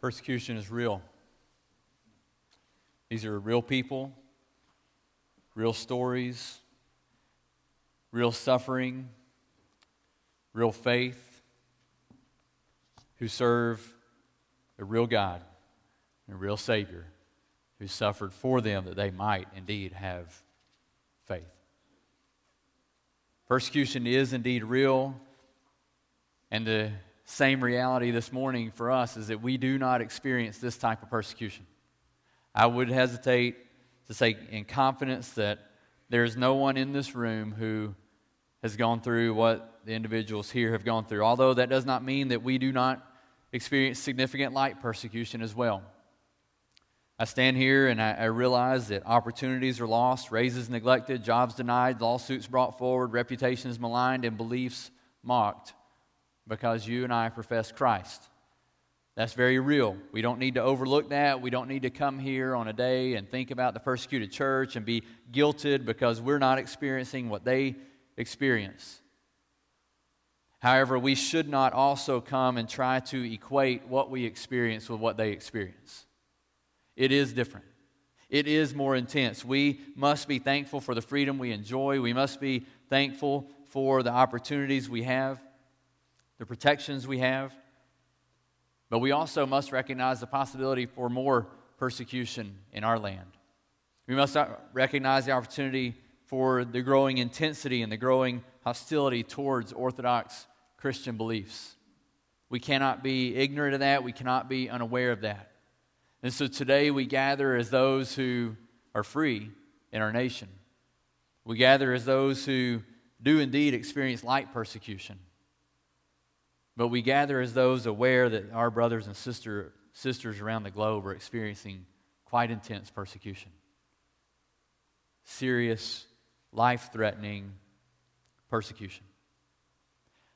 Persecution is real. These are real people, real stories, real suffering, real faith, who serve a real God and a real Savior who suffered for them that they might indeed have faith. Persecution is indeed real, and the same reality this morning for us is that we do not experience this type of persecution. I would hesitate to say in confidence that there is no one in this room who has gone through what the individuals here have gone through, although that does not mean that we do not experience significant light persecution as well. I stand here and I, I, realize that opportunities are lost, raises neglected, jobs denied, lawsuits brought forward, reputations maligned, and beliefs mocked because you and I profess Christ. That's very real. We don't need to overlook that. We don't need to come here on a day and think about the persecuted church and be guilted because we're not experiencing what they experience. However, we should not also come and try to equate what we experience with what they experience. It is different. It is more intense. We must be thankful for the freedom we enjoy. We must be thankful for the opportunities we have the protections we have, but we also must recognize the possibility for more persecution in our land. We must recognize the opportunity for the growing intensity and the growing hostility towards Orthodox Christian beliefs. We cannot be ignorant of that. We cannot be unaware of that. And so today we gather as those who are free in our nation. We gather as those who do indeed experience light persecution. But we gather as those aware that our brothers and sister, sisters around the globe are experiencing quite intense persecution. Serious, life threatening persecution.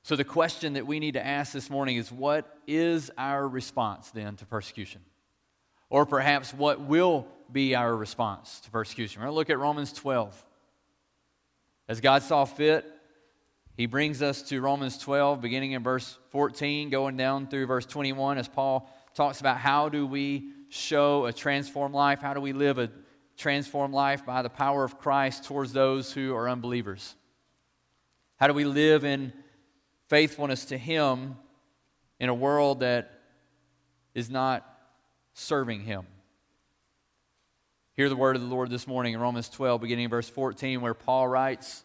So, the question that we need to ask this morning is what is our response then to persecution? Or perhaps what will be our response to persecution? We're going to look at Romans 12. As God saw fit, he brings us to Romans 12, beginning in verse 14, going down through verse 21, as Paul talks about how do we show a transformed life? How do we live a transformed life by the power of Christ towards those who are unbelievers? How do we live in faithfulness to Him in a world that is not serving Him? Hear the word of the Lord this morning in Romans 12, beginning in verse 14, where Paul writes,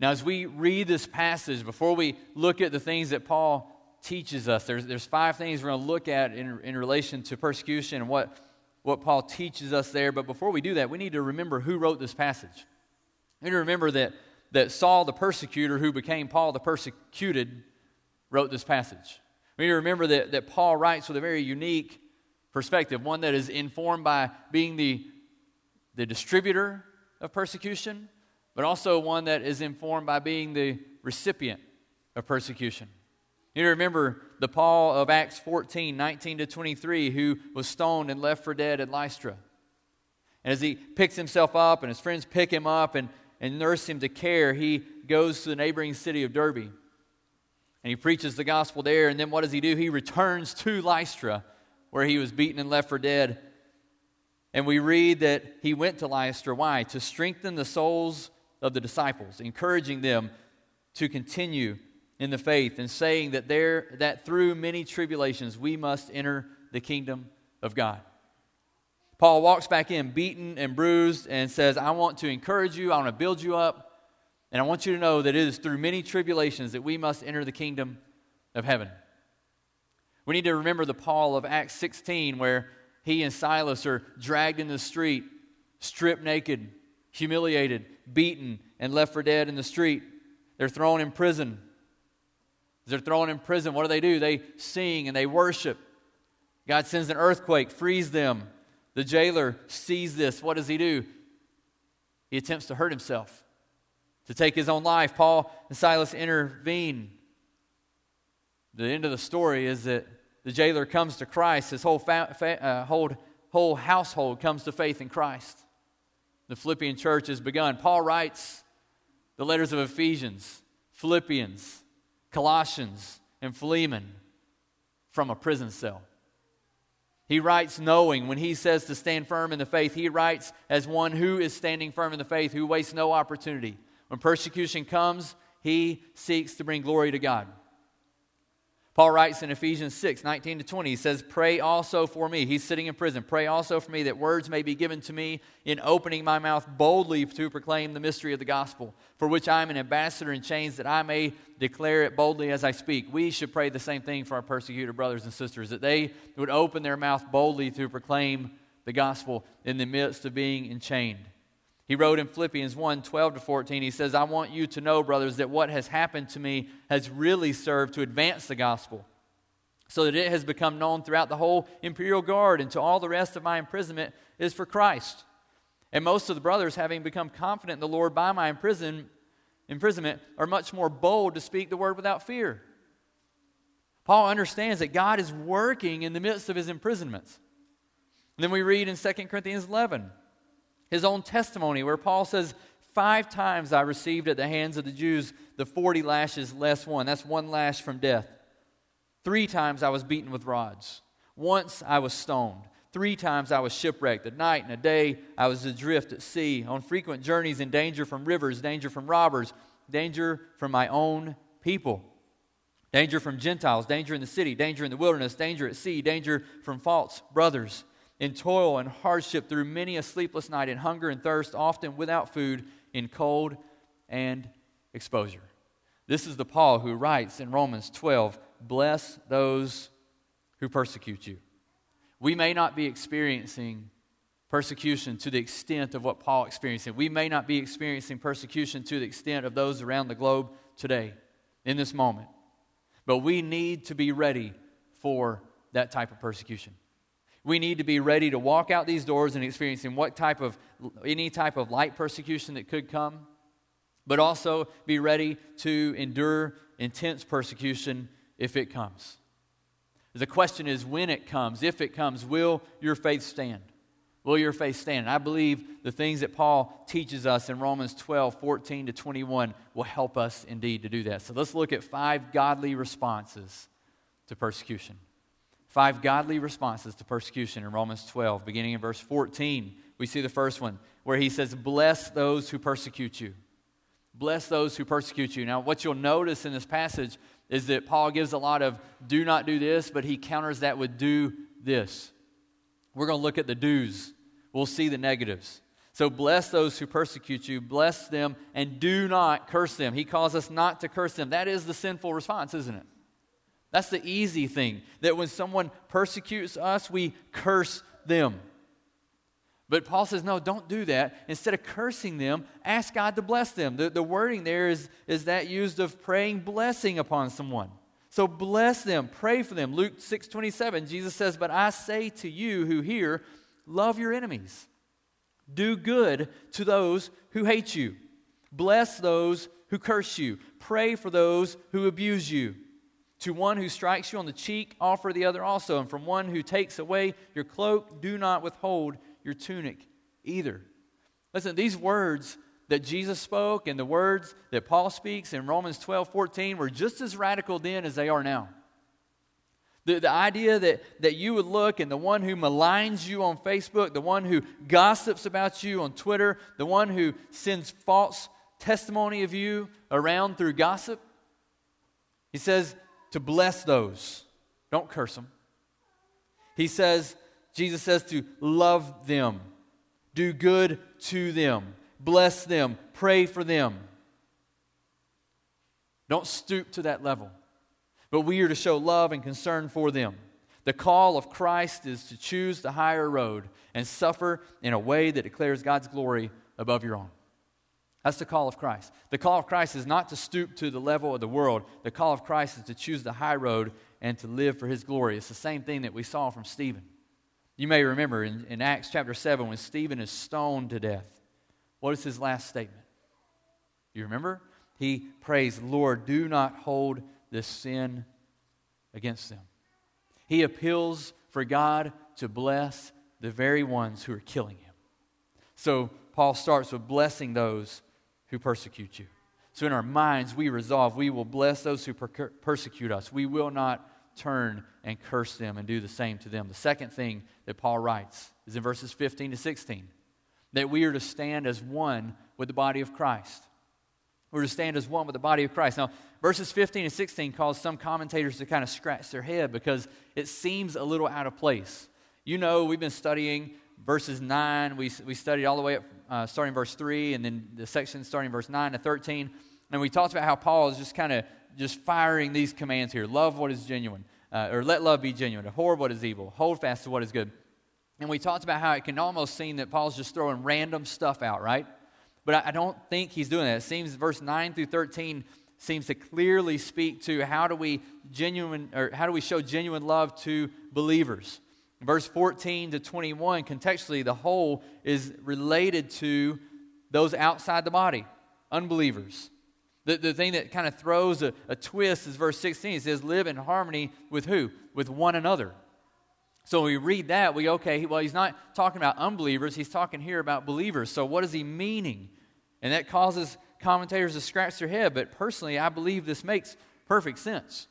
Now, as we read this passage, before we look at the things that Paul teaches us, there's, there's five things we're going to look at in, in relation to persecution and what, what Paul teaches us there. But before we do that, we need to remember who wrote this passage. We need to remember that, that Saul, the persecutor, who became Paul, the persecuted, wrote this passage. We need to remember that, that Paul writes with a very unique perspective, one that is informed by being the, the distributor of persecution but also one that is informed by being the recipient of persecution. You remember the Paul of Acts 14, 19 to 23, who was stoned and left for dead at Lystra. And as he picks himself up and his friends pick him up and, and nurse him to care, he goes to the neighboring city of Derbe. And he preaches the gospel there. And then what does he do? He returns to Lystra, where he was beaten and left for dead. And we read that he went to Lystra. Why? To strengthen the souls of the disciples, encouraging them to continue in the faith and saying that there that through many tribulations we must enter the kingdom of God. Paul walks back in beaten and bruised and says, I want to encourage you, I want to build you up, and I want you to know that it is through many tribulations that we must enter the kingdom of heaven. We need to remember the Paul of Acts 16 where he and Silas are dragged in the street, stripped naked, humiliated, beaten, and left for dead in the street. They're thrown in prison. They're thrown in prison, what do they do? They sing and they worship. God sends an earthquake, frees them. The jailer sees this. What does he do? He attempts to hurt himself, to take his own life. Paul and Silas intervene. The end of the story is that the jailer comes to Christ. His whole, fa- fa- uh, whole, whole household comes to faith in Christ. The Philippian church has begun. Paul writes the letters of Ephesians, Philippians, Colossians, and Philemon from a prison cell. He writes knowing when he says to stand firm in the faith, he writes as one who is standing firm in the faith, who wastes no opportunity. When persecution comes, he seeks to bring glory to God. Paul writes in Ephesians 6 19 to 20, he says, Pray also for me. He's sitting in prison. Pray also for me that words may be given to me in opening my mouth boldly to proclaim the mystery of the gospel, for which I am an ambassador in chains, that I may declare it boldly as I speak. We should pray the same thing for our persecuted brothers and sisters, that they would open their mouth boldly to proclaim the gospel in the midst of being enchained. He wrote in Philippians 1 12 to 14, he says, I want you to know, brothers, that what has happened to me has really served to advance the gospel, so that it has become known throughout the whole imperial guard, and to all the rest of my imprisonment is for Christ. And most of the brothers, having become confident in the Lord by my imprison, imprisonment, are much more bold to speak the word without fear. Paul understands that God is working in the midst of his imprisonments. And then we read in 2 Corinthians 11 his own testimony, where Paul says, Five times I received at the hands of the Jews the 40 lashes less one. That's one lash from death. Three times I was beaten with rods. Once I was stoned. Three times I was shipwrecked. A night and a day I was adrift at sea, on frequent journeys in danger from rivers, danger from robbers, danger from my own people, danger from Gentiles, danger in the city, danger in the wilderness, danger at sea, danger from false brothers in toil and hardship through many a sleepless night, in hunger and thirst, often without food, in cold and exposure. This is the Paul who writes in Romans 12 Bless those who persecute you. We may not be experiencing persecution to the extent of what Paul experienced. We may not be experiencing persecution to the extent of those around the globe today, in this moment. But we need to be ready for that type of persecution. We need to be ready to walk out these doors and experiencing what type of any type of light persecution that could come, but also be ready to endure intense persecution if it comes. The question is when it comes, if it comes, will your faith stand? Will your faith stand? And I believe the things that Paul teaches us in Romans 12, 14 to 21 will help us indeed to do that. So let's look at five godly responses to persecution. Five godly responses to persecution in Romans 12, beginning in verse 14. We see the first one where he says, Bless those who persecute you. Bless those who persecute you. Now, what you'll notice in this passage is that Paul gives a lot of do not do this, but he counters that with do this. We're going to look at the do's, we'll see the negatives. So, bless those who persecute you, bless them, and do not curse them. He calls us not to curse them. That is the sinful response, isn't it? That's the easy thing. That when someone persecutes us, we curse them. But Paul says, no, don't do that. Instead of cursing them, ask God to bless them. The, the wording there is, is that used of praying blessing upon someone. So bless them, pray for them. Luke 6 27, Jesus says, But I say to you who hear, love your enemies. Do good to those who hate you. Bless those who curse you. Pray for those who abuse you. To one who strikes you on the cheek, offer the other also. And from one who takes away your cloak, do not withhold your tunic either. Listen, these words that Jesus spoke and the words that Paul speaks in Romans 12 14 were just as radical then as they are now. The, the idea that, that you would look and the one who maligns you on Facebook, the one who gossips about you on Twitter, the one who sends false testimony of you around through gossip, He says to bless those, don't curse them. He says, Jesus says to love them, do good to them, bless them, pray for them. Don't stoop to that level. But we are to show love and concern for them. The call of Christ is to choose the higher road and suffer in a way that declares God's glory above your own. That's the call of Christ. The call of Christ is not to stoop to the level of the world. The call of Christ is to choose the high road and to live for his glory. It's the same thing that we saw from Stephen. You may remember in, in Acts chapter 7 when Stephen is stoned to death. What is his last statement? You remember? He prays, Lord, do not hold this sin against them. He appeals for God to bless the very ones who are killing him. So Paul starts with blessing those who persecute you. So in our minds, we resolve we will bless those who per- persecute us. We will not turn and curse them and do the same to them. The second thing that Paul writes is in verses 15 to 16 that we are to stand as one with the body of Christ. We're to stand as one with the body of Christ. Now, verses 15 and 16 cause some commentators to kind of scratch their head because it seems a little out of place. You know, we've been studying verses 9, we, we studied all the way up, uh, starting verse 3, and then the section starting verse 9 to 13. And we talked about how Paul is just kind of just firing these commands here love what is genuine, uh, or let love be genuine, abhor what is evil, hold fast to what is good. And we talked about how it can almost seem that Paul's just throwing random stuff out, right? But I don't think he's doing that. It seems verse 9 through 13 seems to clearly speak to how do we genuine or how do we show genuine love to believers. Verse 14 to 21, contextually, the whole is related to those outside the body, unbelievers. The, the thing that kind of throws a, a twist is verse 16. It says, Live in harmony with who? With one another. So when we read that, we, okay, well, he's not talking about unbelievers, he's talking here about believers. So what is he meaning? And that causes commentators to scratch their head, but personally, I believe this makes perfect sense.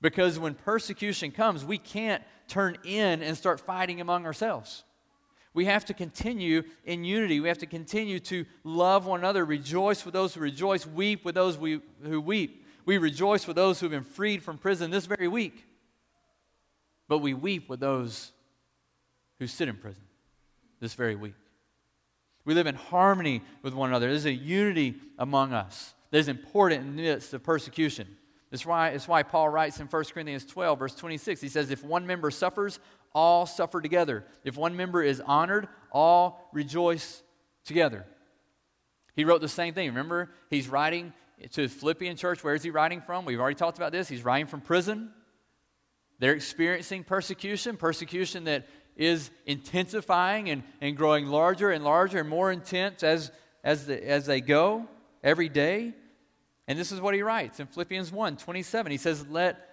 Because when persecution comes, we can't turn in and start fighting among ourselves. We have to continue in unity. We have to continue to love one another, rejoice with those who rejoice, weep with those we, who weep. We rejoice with those who have been freed from prison this very week. But we weep with those who sit in prison this very week. We live in harmony with one another. There's a unity among us that is important in the midst of persecution. That's why, it's why Paul writes in 1 Corinthians 12, verse 26. He says, If one member suffers, all suffer together. If one member is honored, all rejoice together. He wrote the same thing. Remember, he's writing to the Philippian church. Where is he writing from? We've already talked about this. He's writing from prison. They're experiencing persecution, persecution that is intensifying and, and growing larger and larger and more intense as, as, the, as they go every day. And this is what he writes in Philippians 1 27. He says, Let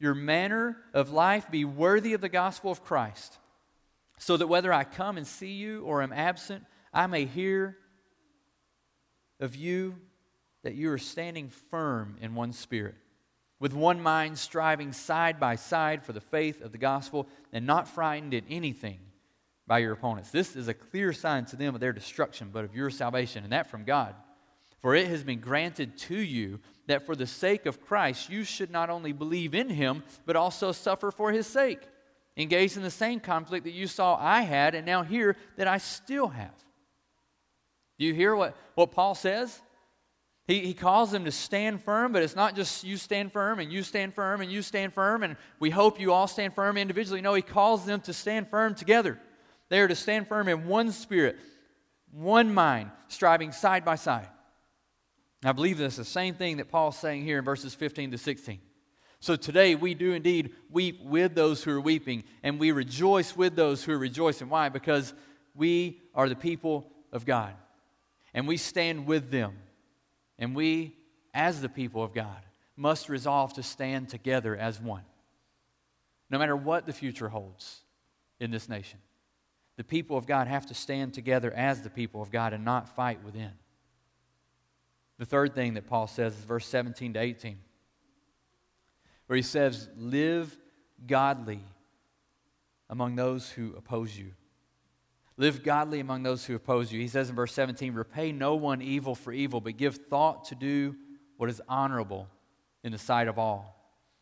your manner of life be worthy of the gospel of Christ, so that whether I come and see you or am absent, I may hear of you that you are standing firm in one spirit with one mind striving side by side for the faith of the gospel and not frightened in anything by your opponents. This is a clear sign to them of their destruction, but of your salvation, and that from God. For it has been granted to you that for the sake of Christ you should not only believe in him, but also suffer for his sake, engaged in the same conflict that you saw I had and now hear that I still have. Do you hear what, what Paul says? He, he calls them to stand firm, but it's not just you stand firm and you stand firm and you stand firm, and we hope you all stand firm individually. No, he calls them to stand firm together. They are to stand firm in one spirit, one mind, striving side by side. I believe that's the same thing that Paul's saying here in verses 15 to 16. So today we do indeed weep with those who are weeping, and we rejoice with those who are rejoicing. Why? Because we are the people of God, and we stand with them. And we, as the people of God, must resolve to stand together as one. No matter what the future holds in this nation, the people of God have to stand together as the people of God and not fight within. The third thing that Paul says is verse 17 to 18, where he says, Live godly among those who oppose you. Live godly among those who oppose you. He says in verse 17, Repay no one evil for evil, but give thought to do what is honorable in the sight of all.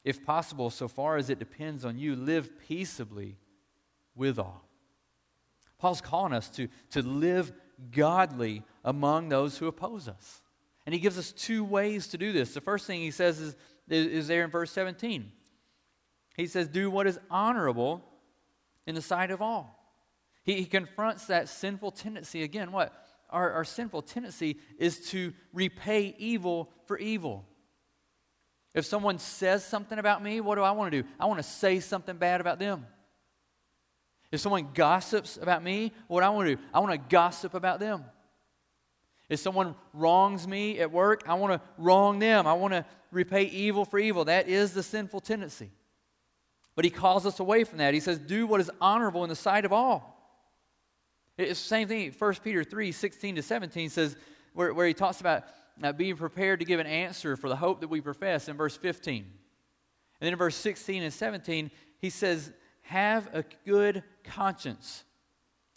If possible, so far as it depends on you, live peaceably with all. Paul's calling us to, to live godly among those who oppose us. And he gives us two ways to do this. The first thing he says is, is there in verse 17. He says, Do what is honorable in the sight of all. He, he confronts that sinful tendency again. What? Our, our sinful tendency is to repay evil for evil. If someone says something about me, what do I want to do? I want to say something bad about them. If someone gossips about me, what do I want to do? I want to gossip about them. If someone wrongs me at work, I want to wrong them. I want to repay evil for evil. That is the sinful tendency. But he calls us away from that. He says, Do what is honorable in the sight of all. It's the same thing. 1 Peter 3 16 to 17 says, where, where he talks about uh, being prepared to give an answer for the hope that we profess in verse 15. And then in verse 16 and 17, he says, Have a good conscience,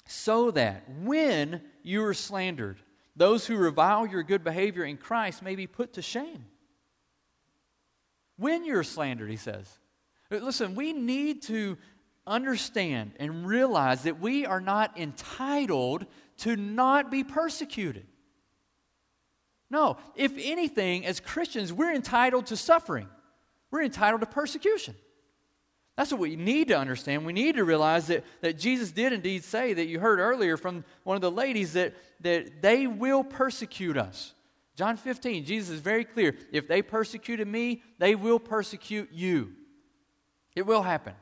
so that when you are slandered, those who revile your good behavior in Christ may be put to shame. When you're slandered, he says. Listen, we need to understand and realize that we are not entitled to not be persecuted. No, if anything, as Christians, we're entitled to suffering. We're entitled to persecution. That's what we need to understand. We need to realize that, that Jesus did indeed say that you heard earlier from one of the ladies that, that they will persecute us. John 15, Jesus is very clear. If they persecuted me, they will persecute you. It will happen.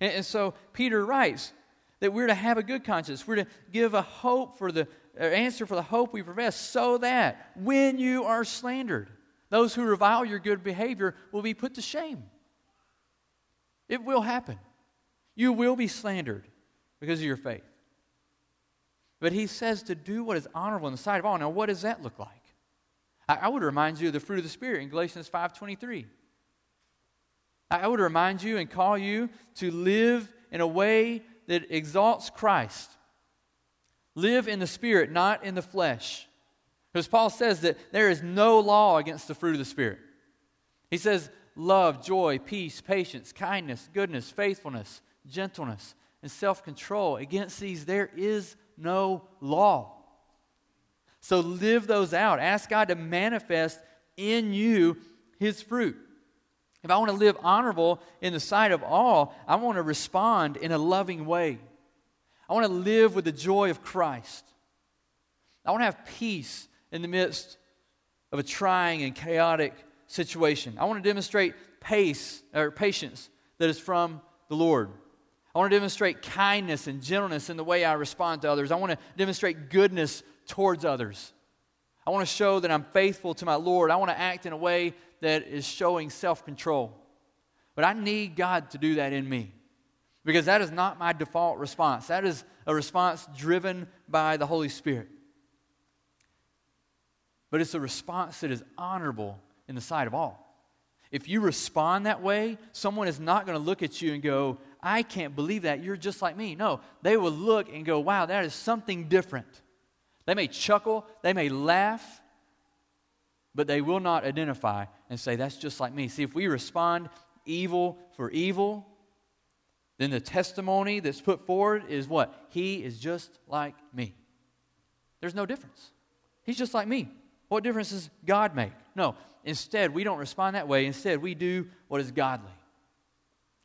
And, and so Peter writes that we're to have a good conscience. We're to give a hope for the answer for the hope we profess, so that when you are slandered, those who revile your good behavior will be put to shame. It will happen. You will be slandered because of your faith. But he says to do what is honorable in the sight of all. Now, what does that look like? I, I would remind you of the fruit of the Spirit in Galatians 5.23. I, I would remind you and call you to live in a way that exalts Christ Live in the Spirit, not in the flesh. Because Paul says that there is no law against the fruit of the Spirit. He says, love, joy, peace, patience, kindness, goodness, faithfulness, gentleness, and self control. Against these, there is no law. So live those out. Ask God to manifest in you his fruit. If I want to live honorable in the sight of all, I want to respond in a loving way. I want to live with the joy of Christ. I want to have peace in the midst of a trying and chaotic situation. I want to demonstrate pace or patience that is from the Lord. I want to demonstrate kindness and gentleness in the way I respond to others. I want to demonstrate goodness towards others. I want to show that I'm faithful to my Lord. I want to act in a way that is showing self control. But I need God to do that in me. Because that is not my default response. That is a response driven by the Holy Spirit. But it's a response that is honorable in the sight of all. If you respond that way, someone is not going to look at you and go, I can't believe that. You're just like me. No, they will look and go, wow, that is something different. They may chuckle, they may laugh, but they will not identify and say, that's just like me. See, if we respond evil for evil, then the testimony that's put forward is what? He is just like me. There's no difference. He's just like me. What difference does God make? No. Instead, we don't respond that way. Instead, we do what is godly.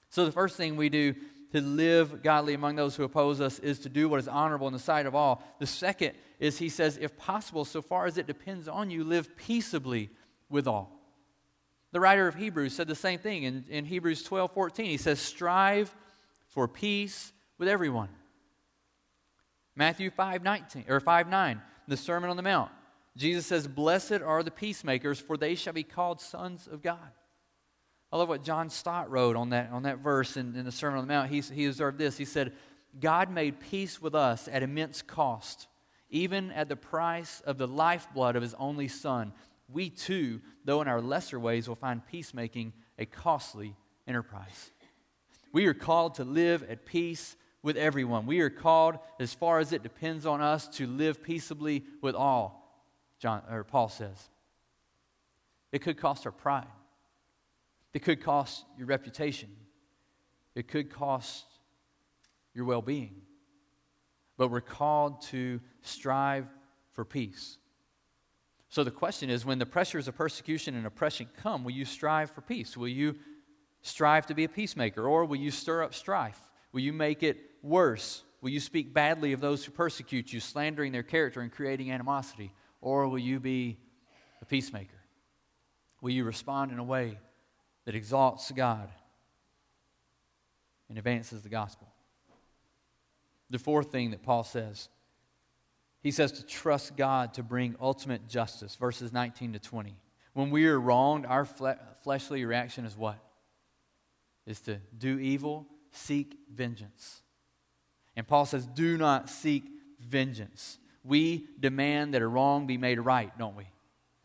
So, the first thing we do to live godly among those who oppose us is to do what is honorable in the sight of all. The second is, he says, if possible, so far as it depends on you, live peaceably with all. The writer of Hebrews said the same thing in, in Hebrews 12 14. He says, Strive for peace with everyone. Matthew 5 19 or 5 9, the Sermon on the Mount. Jesus says, Blessed are the peacemakers, for they shall be called sons of God. I love what John Stott wrote on that, on that verse in, in the Sermon on the Mount. He, he observed this. He said, God made peace with us at immense cost, even at the price of the lifeblood of his only Son. We too, though in our lesser ways, will find peacemaking a costly enterprise. We are called to live at peace with everyone. We are called, as far as it depends on us, to live peaceably with all, John, or Paul says. It could cost our pride. It could cost your reputation, it could cost your well being. But we're called to strive for peace. So the question is when the pressures of persecution and oppression come, will you strive for peace? Will you strive to be a peacemaker? Or will you stir up strife? Will you make it worse? Will you speak badly of those who persecute you, slandering their character and creating animosity? Or will you be a peacemaker? Will you respond in a way that exalts God and advances the gospel? The fourth thing that Paul says, he says to trust God to bring ultimate justice, verses 19 to 20. When we are wronged, our fle- fleshly reaction is what? Is to do evil, seek vengeance. And Paul says, do not seek vengeance. We demand that a wrong be made right, don't we?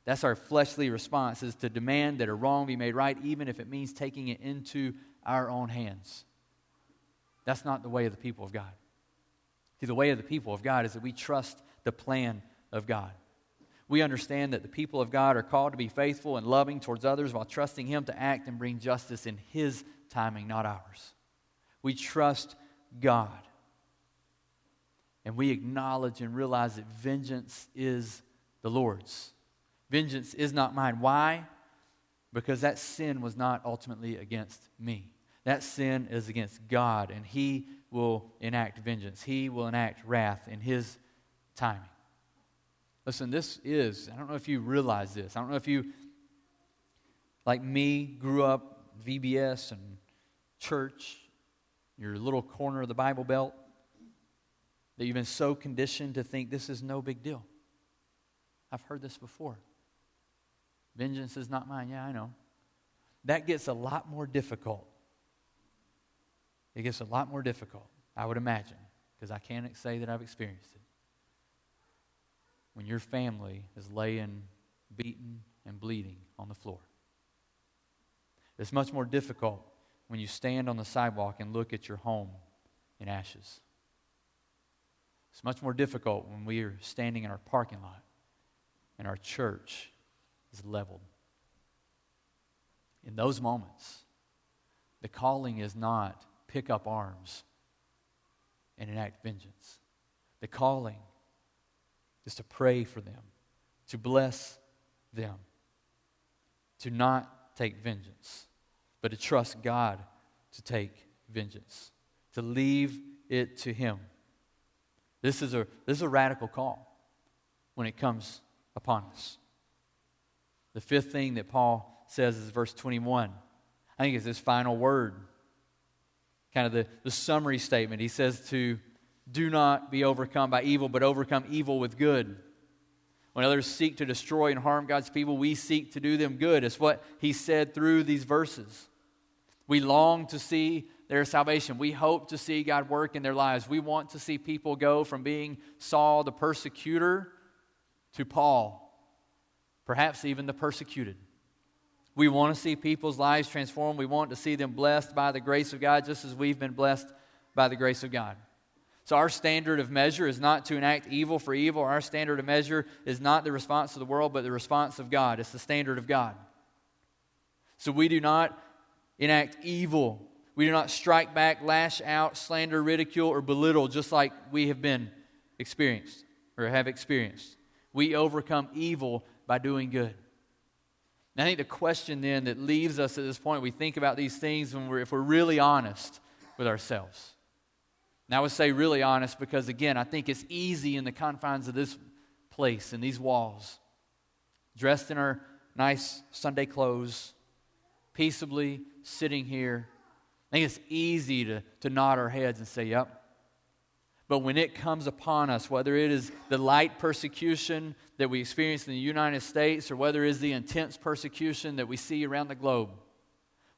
That's our fleshly response is to demand that a wrong be made right, even if it means taking it into our own hands. That's not the way of the people of God. See, the way of the people of God is that we trust the plan of God. We understand that the people of God are called to be faithful and loving towards others while trusting Him to act and bring justice in His timing, not ours. We trust God. And we acknowledge and realize that vengeance is the Lord's. Vengeance is not mine. Why? Because that sin was not ultimately against me. That sin is against God, and He will enact vengeance. He will enact wrath in His timing. Listen, this is, I don't know if you realize this. I don't know if you, like me, grew up VBS and church, your little corner of the Bible Belt, that you've been so conditioned to think this is no big deal. I've heard this before. Vengeance is not mine. Yeah, I know. That gets a lot more difficult. It gets a lot more difficult, I would imagine, because I can't say that I've experienced it. When your family is laying beaten and bleeding on the floor. It's much more difficult when you stand on the sidewalk and look at your home in ashes. It's much more difficult when we are standing in our parking lot and our church is leveled. In those moments, the calling is not pick up arms and enact vengeance. The calling is to pray for them, to bless them, to not take vengeance, but to trust God to take vengeance, to leave it to Him. This is a, this is a radical call when it comes upon us. The fifth thing that Paul says is verse 21. I think it's his final word, kind of the, the summary statement. He says to do not be overcome by evil, but overcome evil with good. When others seek to destroy and harm God's people, we seek to do them good. It's what he said through these verses. We long to see their salvation. We hope to see God work in their lives. We want to see people go from being Saul the persecutor to Paul perhaps even the persecuted. We want to see people's lives transformed. We want to see them blessed by the grace of God, just as we've been blessed by the grace of God. So, our standard of measure is not to enact evil for evil. Our standard of measure is not the response of the world, but the response of God. It's the standard of God. So, we do not enact evil. We do not strike back, lash out, slander, ridicule, or belittle, just like we have been experienced or have experienced. We overcome evil by doing good. And I think the question then that leaves us at this point, we think about these things when we're, if we're really honest with ourselves. And I would say really honest because, again, I think it's easy in the confines of this place and these walls, dressed in our nice Sunday clothes, peaceably sitting here. I think it's easy to, to nod our heads and say, Yep, but when it comes upon us, whether it is the light persecution that we experience in the United States or whether it is the intense persecution that we see around the globe,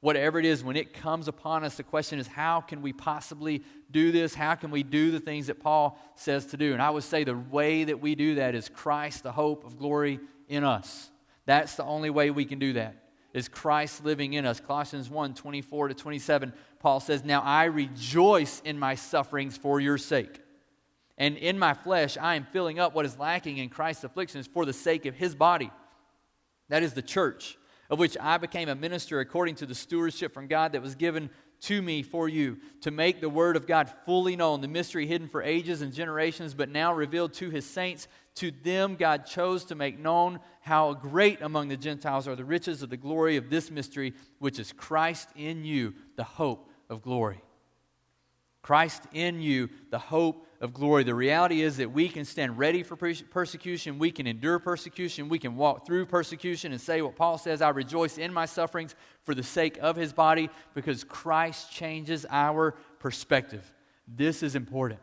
whatever it is, when it comes upon us, the question is how can we possibly do this? How can we do the things that Paul says to do? And I would say the way that we do that is Christ, the hope of glory in us. That's the only way we can do that. Is Christ living in us? Colossians 1 24 to 27, Paul says, Now I rejoice in my sufferings for your sake. And in my flesh, I am filling up what is lacking in Christ's afflictions for the sake of his body. That is the church, of which I became a minister according to the stewardship from God that was given to me for you, to make the word of God fully known, the mystery hidden for ages and generations, but now revealed to his saints. To them, God chose to make known how great among the Gentiles are the riches of the glory of this mystery, which is Christ in you, the hope of glory. Christ in you, the hope of glory. The reality is that we can stand ready for persecution, we can endure persecution, we can walk through persecution and say what Paul says I rejoice in my sufferings for the sake of his body because Christ changes our perspective. This is important.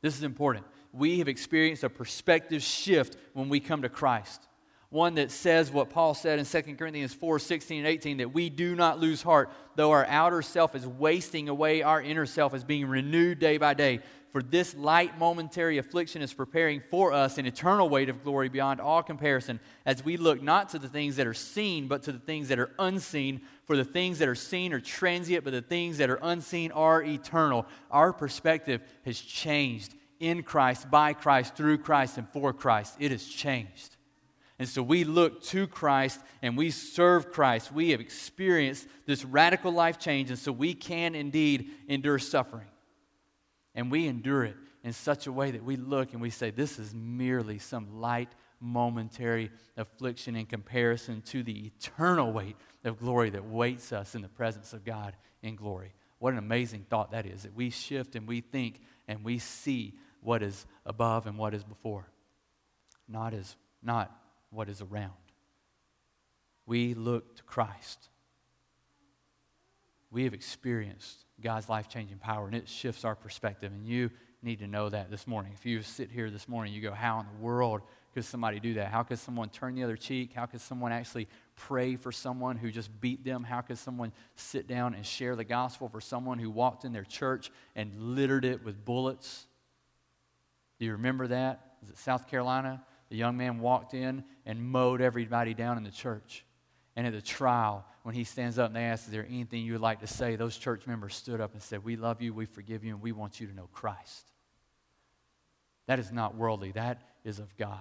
This is important. We have experienced a perspective shift when we come to Christ one that says what Paul said in 2 Corinthians 4 16 and 18 that we do not lose heart, though our outer self is wasting away, our inner self is being renewed day by day. For this light momentary affliction is preparing for us an eternal weight of glory beyond all comparison, as we look not to the things that are seen, but to the things that are unseen. For the things that are seen are transient, but the things that are unseen are eternal. Our perspective has changed in Christ, by Christ, through Christ, and for Christ. It has changed. And so we look to Christ and we serve Christ. We have experienced this radical life change, and so we can indeed endure suffering. And we endure it in such a way that we look and we say, This is merely some light, momentary affliction in comparison to the eternal weight of glory that waits us in the presence of God in glory. What an amazing thought that is that we shift and we think and we see what is above and what is before. Not as, not what is around. We look to Christ. We have experienced God's life changing power, and it shifts our perspective. And you need to know that this morning. If you sit here this morning, you go, How in the world could somebody do that? How could someone turn the other cheek? How could someone actually pray for someone who just beat them? How could someone sit down and share the gospel for someone who walked in their church and littered it with bullets? Do you remember that? Is it South Carolina? the young man walked in and mowed everybody down in the church. And at the trial, when he stands up and they ask, Is there anything you would like to say? Those church members stood up and said, We love you, we forgive you, and we want you to know Christ. That is not worldly, that is of God.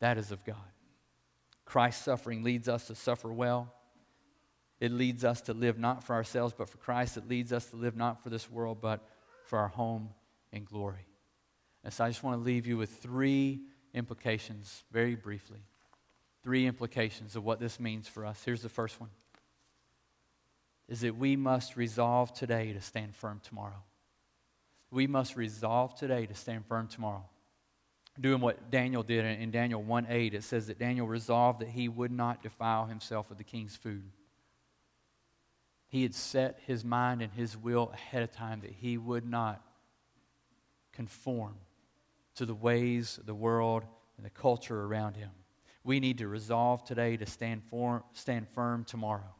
That is of God. Christ's suffering leads us to suffer well. It leads us to live not for ourselves, but for Christ. It leads us to live not for this world, but for our home and glory. And so I just want to leave you with three implications very briefly. Three implications of what this means for us. Here's the first one is that we must resolve today to stand firm tomorrow. We must resolve today to stand firm tomorrow. Doing what Daniel did in Daniel 1 8, it says that Daniel resolved that he would not defile himself with the king's food. He had set his mind and his will ahead of time that he would not conform to the ways of the world and the culture around him. We need to resolve today to stand, for, stand firm tomorrow.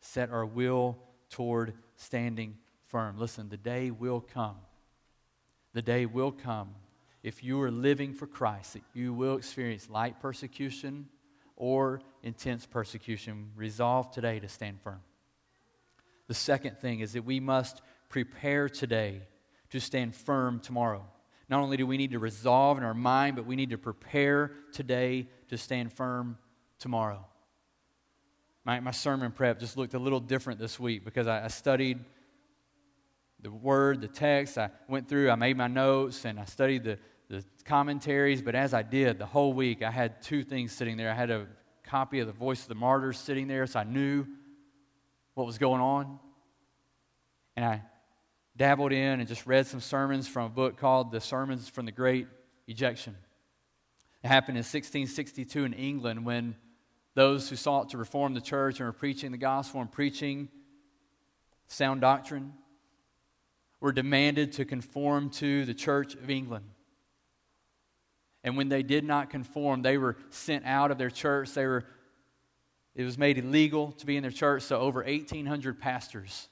Set our will toward standing firm. Listen, the day will come. The day will come if you are living for Christ that you will experience light persecution or intense persecution. Resolve today to stand firm. The second thing is that we must prepare today to stand firm tomorrow. Not only do we need to resolve in our mind, but we need to prepare today to stand firm tomorrow. My, my sermon prep just looked a little different this week because I, I studied the word, the text. I went through, I made my notes, and I studied the, the commentaries. But as I did the whole week, I had two things sitting there. I had a copy of The Voice of the Martyrs sitting there, so I knew what was going on. And I dabbled in and just read some sermons from a book called The Sermons from the Great Ejection. It happened in 1662 in England when those who sought to reform the church and were preaching the gospel and preaching sound doctrine were demanded to conform to the Church of England. And when they did not conform, they were sent out of their church. They were, it was made illegal to be in their church, so over 1,800 pastors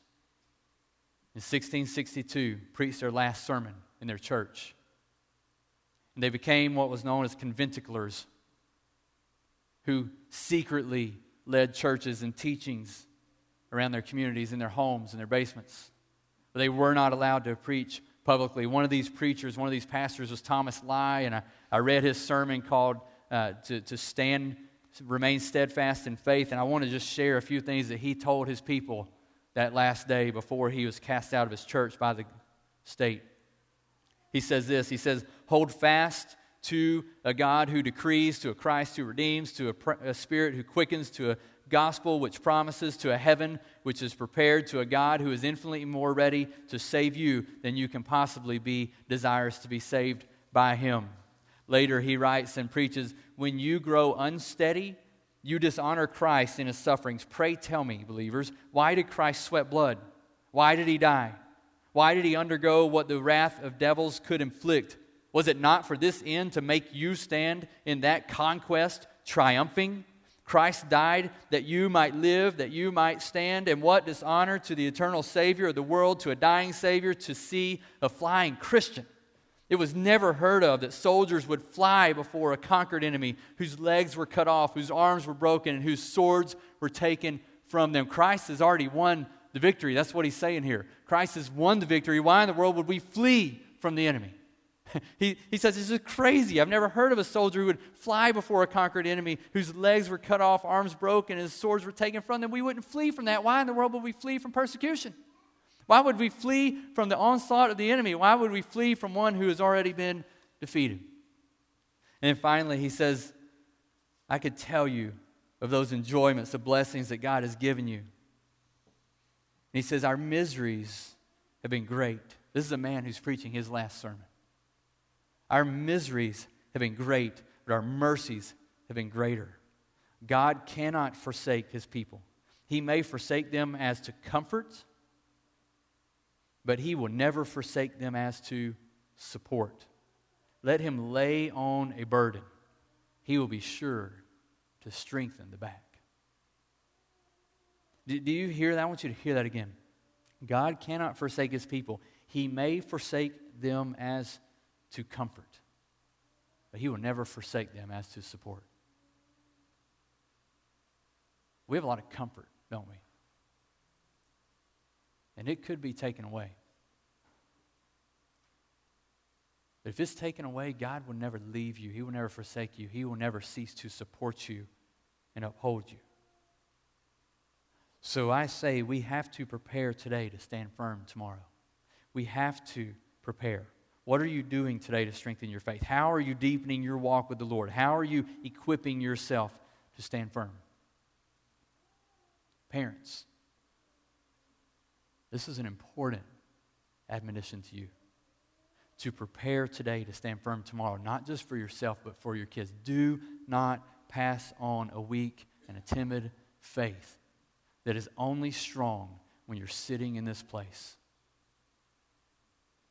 in 1662 preached their last sermon in their church. And they became what was known as conventiclers, who secretly led churches and teachings around their communities, in their homes, in their basements. But they were not allowed to preach publicly. One of these preachers, one of these pastors was Thomas Lye, and I, I read his sermon called uh, to, to Stand remain steadfast in faith. And I want to just share a few things that he told his people that last day before he was cast out of his church by the state. He says this He says, Hold fast to a God who decrees, to a Christ who redeems, to a, a Spirit who quickens, to a gospel which promises, to a heaven which is prepared, to a God who is infinitely more ready to save you than you can possibly be desirous to be saved by Him. Later, he writes and preaches When you grow unsteady, you dishonor Christ in his sufferings. Pray tell me, believers, why did Christ sweat blood? Why did he die? Why did he undergo what the wrath of devils could inflict? Was it not for this end to make you stand in that conquest triumphing? Christ died that you might live, that you might stand. And what dishonor to the eternal Savior of the world, to a dying Savior, to see a flying Christian. It was never heard of that soldiers would fly before a conquered enemy whose legs were cut off, whose arms were broken, and whose swords were taken from them. Christ has already won the victory. That's what he's saying here. Christ has won the victory. Why in the world would we flee from the enemy? he, he says, This is crazy. I've never heard of a soldier who would fly before a conquered enemy whose legs were cut off, arms broken, and his swords were taken from them. We wouldn't flee from that. Why in the world would we flee from persecution? Why would we flee from the onslaught of the enemy? Why would we flee from one who has already been defeated? And then finally, he says, I could tell you of those enjoyments, the blessings that God has given you. And he says, Our miseries have been great. This is a man who's preaching his last sermon. Our miseries have been great, but our mercies have been greater. God cannot forsake his people. He may forsake them as to comfort, but he will never forsake them as to support. Let him lay on a burden. He will be sure to strengthen the back. Do, do you hear that? I want you to hear that again. God cannot forsake his people. He may forsake them as to comfort, but He will never forsake them as to support. We have a lot of comfort, don't we? And it could be taken away. But if it's taken away, God will never leave you. He will never forsake you. He will never cease to support you and uphold you. So I say we have to prepare today to stand firm tomorrow. We have to prepare. What are you doing today to strengthen your faith? How are you deepening your walk with the Lord? How are you equipping yourself to stand firm? Parents, this is an important admonition to you to prepare today to stand firm tomorrow, not just for yourself, but for your kids. Do not pass on a weak and a timid faith that is only strong when you're sitting in this place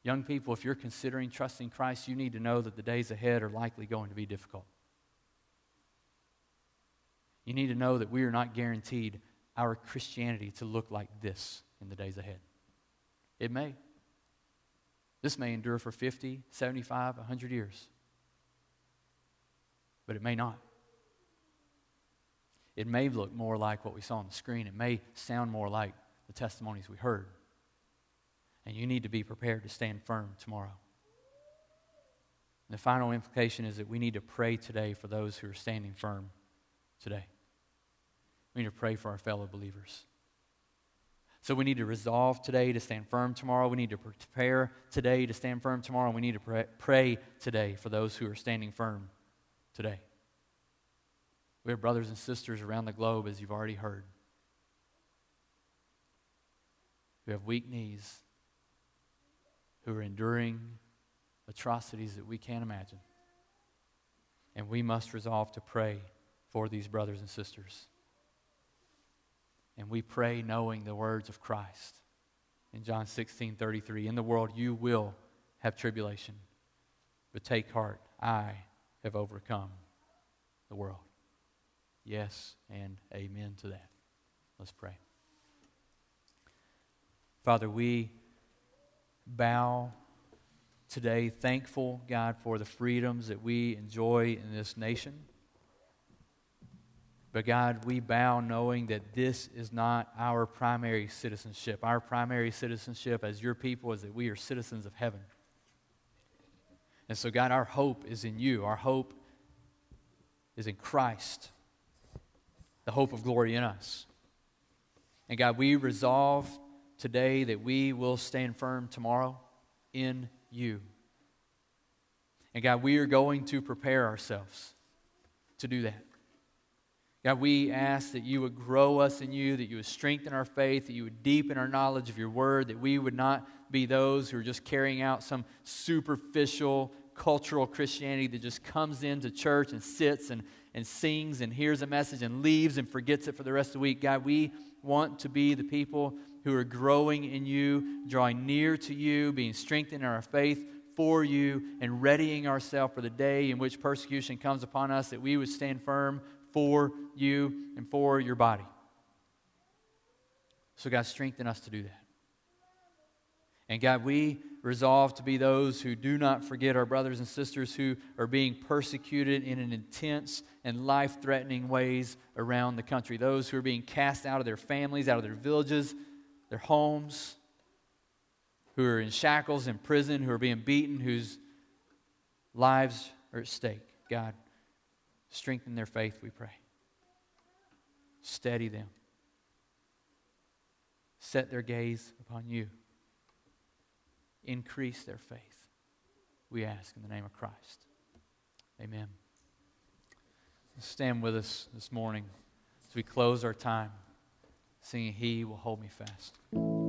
Young people, if you're considering trusting Christ, you need to know that the days ahead are likely going to be difficult. You need to know that we are not guaranteed our Christianity to look like this in the days ahead. It may. This may endure for 50, 75, 100 years. But it may not. It may look more like what we saw on the screen. It may sound more like the testimonies we heard. And you need to be prepared to stand firm tomorrow. And the final implication is that we need to pray today for those who are standing firm today. We need to pray for our fellow believers. So we need to resolve today to stand firm tomorrow. We need to prepare today to stand firm tomorrow. We need to pray, pray today for those who are standing firm today. We have brothers and sisters around the globe, as you've already heard. We have weak knees who are enduring atrocities that we can't imagine. And we must resolve to pray for these brothers and sisters. And we pray knowing the words of Christ in John 16 33. In the world you will have tribulation, but take heart, I have overcome the world. Yes and amen to that. Let's pray. Father, we bow today, thankful, God, for the freedoms that we enjoy in this nation. But God, we bow knowing that this is not our primary citizenship. Our primary citizenship as your people is that we are citizens of heaven. And so, God, our hope is in you. Our hope is in Christ. the hope of glory in us. And God, we resolve today that we will stand firm tomorrow in you. And God, we are going to prepare ourselves to do that. God, we ask that you would grow us in you, that you would strengthen our faith, that you would deepen our knowledge of your word, that we would not be those who are just carrying out some superficial cultural Christianity that just comes into church and sits and, and sings and hears a message and leaves and forgets it for the rest of the week. God, we want to be the people who are growing in you, drawing near to you, being strengthened in our faith for you, and readying ourselves for the day in which persecution comes upon us, that we would stand firm for you and for your body. So, God, strengthen us to do that. And God, we resolve to be those who do not forget our brothers and sisters who are being persecuted in an intense and life threatening ways around the country. Those who are being cast out of their families, out of their villages, their homes, who are in shackles in prison, who are being beaten, whose lives are at stake. God, strengthen their faith, we pray. Steady them. Set their gaze upon you increase their faith. We ask in the name of Christ. Amen. Stand with us this morning as we close our time, singing, He will hold me fast.